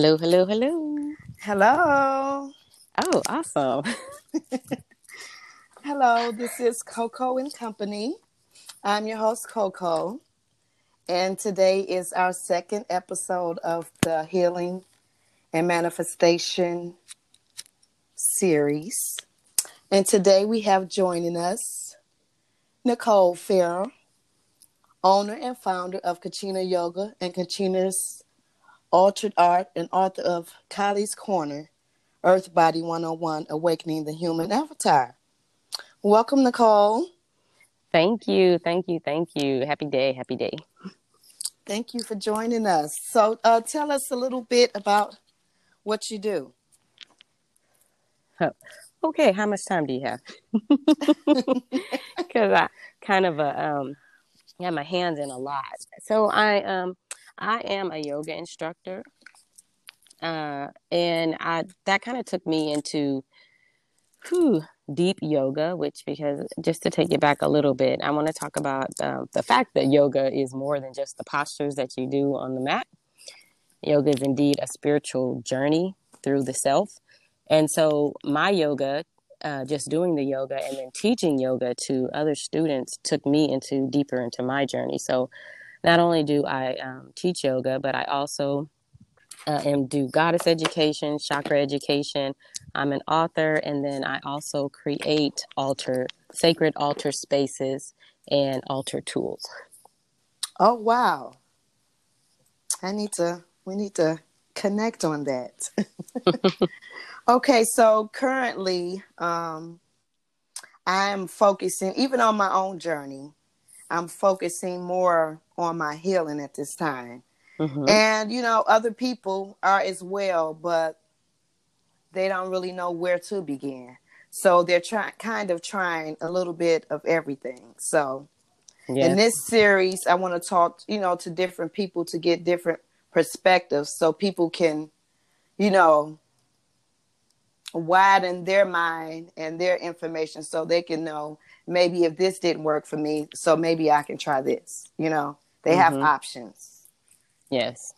Hello, hello, hello. Hello. Oh, awesome. Hello, this is Coco and Company. I'm your host, Coco. And today is our second episode of the Healing and Manifestation series. And today we have joining us Nicole Ferrel, owner and founder of Kachina Yoga and Kachina's Altered Art and author of Kali's Korner, Earth Body 101 Awakening the Human Avatar. Welcome, Nicole. Thank you. Thank you. Thank you. Happy day. Happy day. Thank you for joining us. So, uh, tell us a little bit about what you do. Oh, okay. How much time do you have? Because I kind of uh, um, have my hands in a lot. So I um I am a yoga instructor. Uh, and I that kind of took me into whew, deep yoga, which because just to take you back a little bit, I want to talk about um, the fact that yoga is more than just the postures that you do on the mat. Yoga is indeed a spiritual journey through the self. And so my yoga, uh, just doing the yoga and then teaching yoga to other students took me into deeper into my journey. So not only do I um, teach yoga, but I also uh, am do goddess education, chakra education. I'm an author, and then I also create altar sacred altar spaces and altar tools. Oh wow! I need to. We need to connect on that. okay, so currently, um, I'm focusing even on my own journey. I'm focusing more on my healing at this time. Mm-hmm. And, you know, other people are as well, but they don't really know where to begin. So they're trying, kind of trying a little bit of everything. So yes. in this series, I want to talk, you know, to different people to get different perspectives so people can, you know, widen their mind and their information so they can know maybe if this didn't work for me, so maybe I can try this. You know, they mm-hmm. have options. Yes.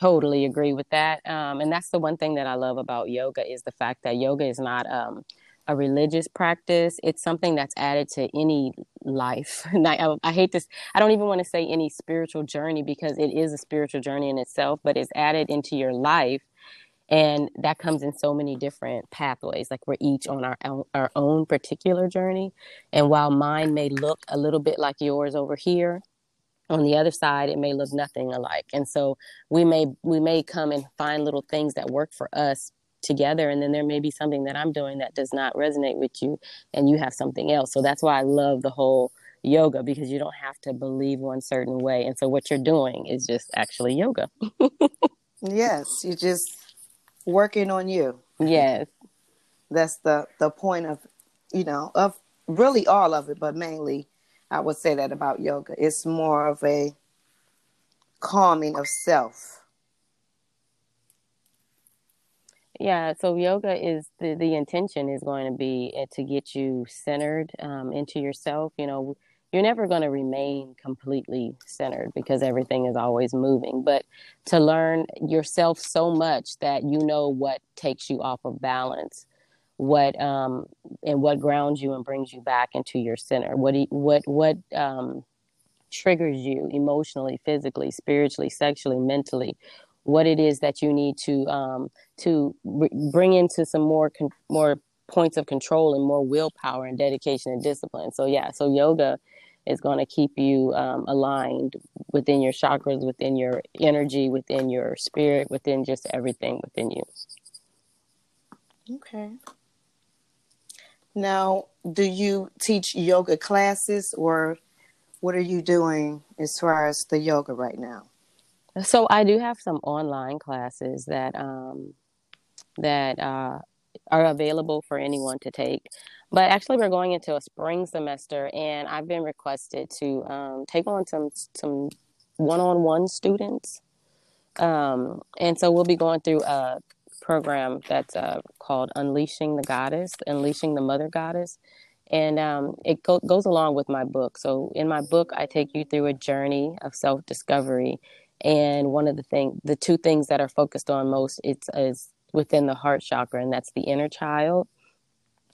Totally agree with that. Um, and that's the one thing that I love about yoga is the fact that yoga is not um, a religious practice. It's something that's added to any life. I, I hate this. I don't even want to say any spiritual journey because it is a spiritual journey in itself, but it's added into your life and that comes in so many different pathways like we're each on our own, our own particular journey. And while mine may look a little bit like yours over here on the other side it may look nothing alike. And so we may we may come and find little things that work for us together and then there may be something that i'm doing that does not resonate with you and you have something else. So that's why i love the whole yoga because you don't have to believe one certain way. And so what you're doing is just actually yoga. Yes you just working on you. Yes. That's the the point of, you know, of really all of it, but mainly I would say that about yoga. It's more of a calming of self. Yeah, so yoga is the the intention is going to be eh, to get you centered um, into yourself. You know, you're never going to remain completely centered because everything is always moving. But to learn yourself so much that you know what takes you off of balance, what um, and what grounds you and brings you back into your center. What what what um, triggers you emotionally, physically, spiritually, sexually, mentally. What it is that you need to um, to bring into some more con- more points of control and more willpower and dedication and discipline. So yeah, so yoga is going to keep you um, aligned within your chakras, within your energy, within your spirit, within just everything within you. Okay. Now, do you teach yoga classes or what are you doing as far as the yoga right now? So I do have some online classes that um, that uh, are available for anyone to take. But actually, we're going into a spring semester, and I've been requested to um, take on some some one-on-one students, um, and so we'll be going through a program that's uh, called Unleashing the Goddess, Unleashing the Mother Goddess, and um, it go- goes along with my book. So in my book, I take you through a journey of self-discovery. And one of the thing, the two things that are focused on most, it's is within the heart chakra, and that's the inner child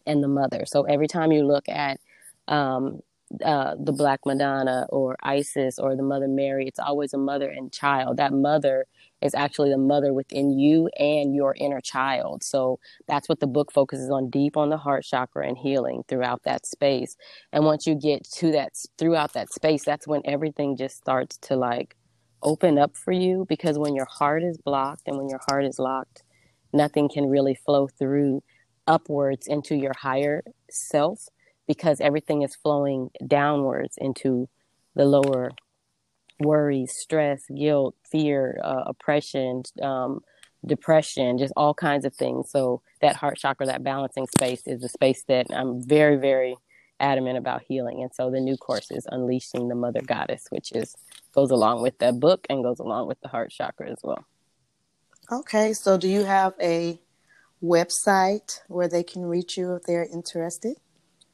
and the mother. So every time you look at um, uh, the Black Madonna or Isis or the Mother Mary, it's always a mother and child. That mother is actually the mother within you and your inner child. So that's what the book focuses on deep on the heart chakra and healing throughout that space. And once you get to that throughout that space, that's when everything just starts to like open up for you because when your heart is blocked and when your heart is locked, nothing can really flow through upwards into your higher self because everything is flowing downwards into the lower worries, stress, guilt, fear, uh, oppression, um, depression, just all kinds of things. So that heart chakra, that balancing space is the space that I'm very, very adamant about healing. And so the new course is Unleashing the Mother Goddess, which is goes along with that book and goes along with the heart chakra as well. Okay, so do you have a website where they can reach you if they're interested?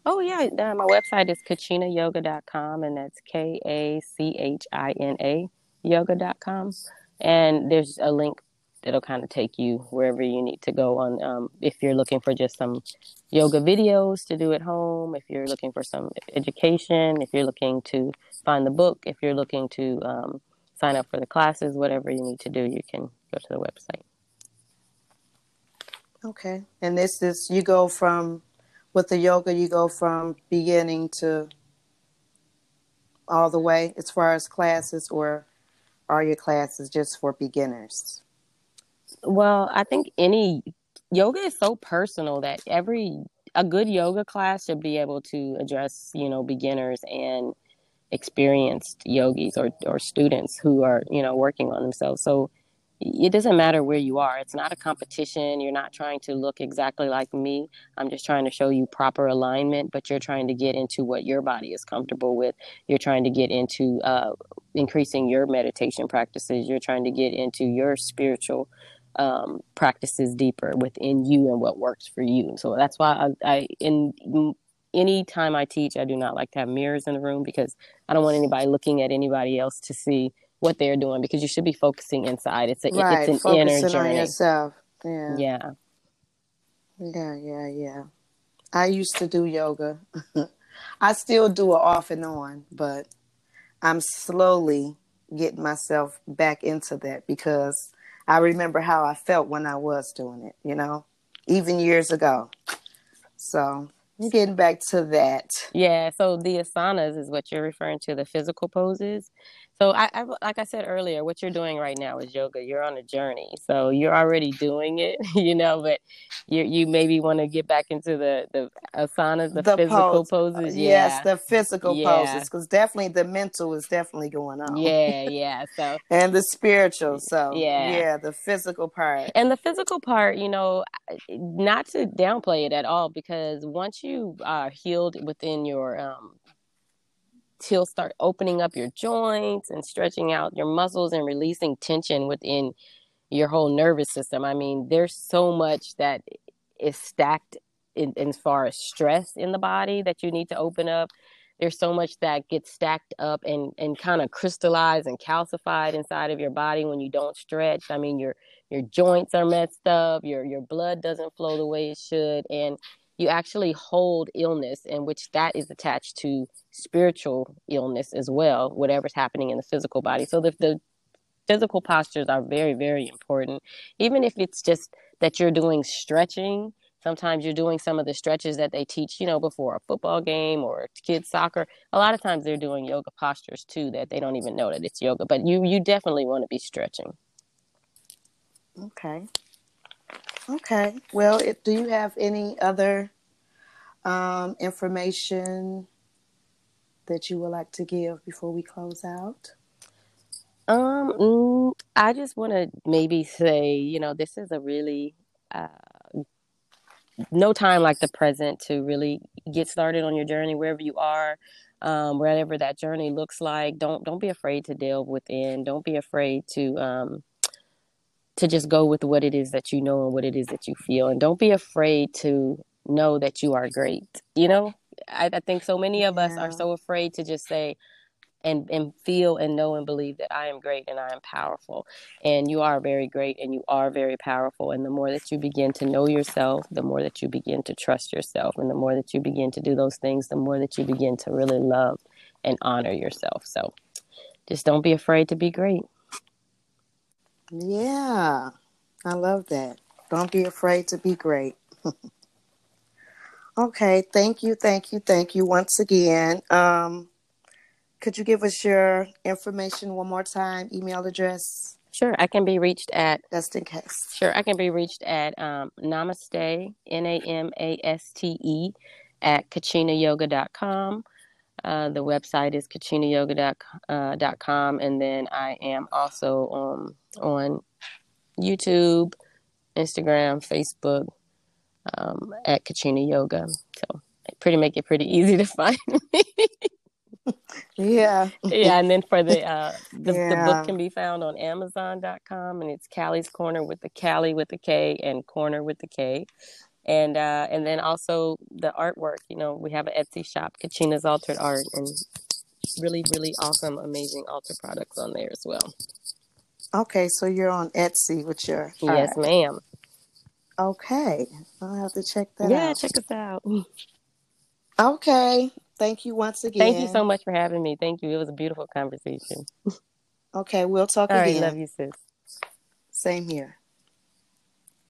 Oh yeah, uh, my website is kachinayoga.com and that's K A C H I N A yoga.com. And there's a link that'll kind of take you wherever you need to go on um, if you're looking for just some yoga videos to do at home, if you're looking for some education, if you're looking to find the book, if you're looking to um, sign up for the classes, whatever you need to do, you can go to the website. Okay. And this is, you go from with the yoga, you go from beginning to all the way as far as classes, or are your classes just for beginners? Well, I think any yoga is so personal that every a good yoga class should be able to address, you know, beginners and experienced yogis or or students who are, you know, working on themselves. So it doesn't matter where you are. It's not a competition. You're not trying to look exactly like me. I'm just trying to show you proper alignment, but you're trying to get into what your body is comfortable with. You're trying to get into uh, increasing your meditation practices. You're trying to get into your spiritual um, practices deeper within you and what works for you. So that's why I, I in any time I teach, I do not like to have mirrors in the room because I don't want anybody looking at anybody else to see what they're doing because you should be focusing inside. It's a right. it's an Focusing inner journey. On yourself. Yeah. Yeah. Yeah, yeah, yeah. I used to do yoga. I still do it off and on, but I'm slowly getting myself back into that because I remember how I felt when I was doing it, you know, even years ago. So getting back to that. Yeah. So the asanas is what you're referring to, the physical poses. So I, I, like I said earlier, what you're doing right now is yoga. You're on a journey, so you're already doing it, you know. But you you maybe want to get back into the the asanas, the, the physical pose. poses. Uh, yeah. Yes, the physical yeah. poses, because definitely the mental is definitely going on. Yeah, yeah. So and the spiritual. So yeah, yeah, the physical part and the physical part. You know, not to downplay it at all, because once you are healed within your um, till start opening up your joints and stretching out your muscles and releasing tension within your whole nervous system. I mean, there's so much that is stacked in, as far as stress in the body that you need to open up. There's so much that gets stacked up and, and kind of crystallized and calcified inside of your body when you don't stretch. I mean, your your joints are messed up, your your blood doesn't flow the way it should, and you actually hold illness in which that is attached to spiritual illness as well whatever's happening in the physical body. So the, the physical postures are very very important. Even if it's just that you're doing stretching sometimes you're doing some of the stretches that they teach you know before a football game or kids soccer. A lot of times they're doing yoga postures too that they don't even know that it's yoga but you you definitely want to be stretching. Okay Okay. Well, if, do you have any other um, information that you would like to give before we close out? Um, mm, I just want to maybe say, you know, this is a really uh, no time like the present to really get started on your journey wherever you are, um, whatever that journey looks like. Don't don't be afraid to delve within. Don't be afraid to um, to just go with what it is that you know and what it is that you feel. And don't be afraid to know that you are great. You know, I, I think so many of yeah. us are so afraid to just say, and and feel and know and believe that I am great and I am powerful. And you are very great and you are very powerful. And the more that you begin to know yourself, the more that you begin to trust yourself, and the more that you begin to do those things, the more that you begin to really love and honor yourself. So just don't be afraid to be great. Yeah, I love that. Don't be afraid to be great. okay, thank you, thank you, thank you once again. Um, could you give us your information one more time, email address? Sure, I can be reached at just in case. Sure, I can be reached at um, Namaste N A M A S T E at kachinayoga.com. Uh, the website is kachinayoga.com, uh, and then I am also um, on YouTube, Instagram, Facebook um, at Kachina Yoga. So pretty make it pretty easy to find me. yeah. Yeah, and then for the uh the, yeah. the, book can be found on amazon.com and it's Kali's Korner with the Callie with the K and Corner with the K. And uh and then also the artwork, you know, we have an Etsy shop, Kachina's Altered Art and really, really awesome, amazing altar products on there as well. Okay, so you're on Etsy with your Yes, art. ma'am. Okay. I'll have to check that out. yeah, out. check us out. Okay. Thank you once again. Thank you so much for having me. Thank you. It was a beautiful conversation. Okay, we'll talk All again. Right, love you, sis. Same here.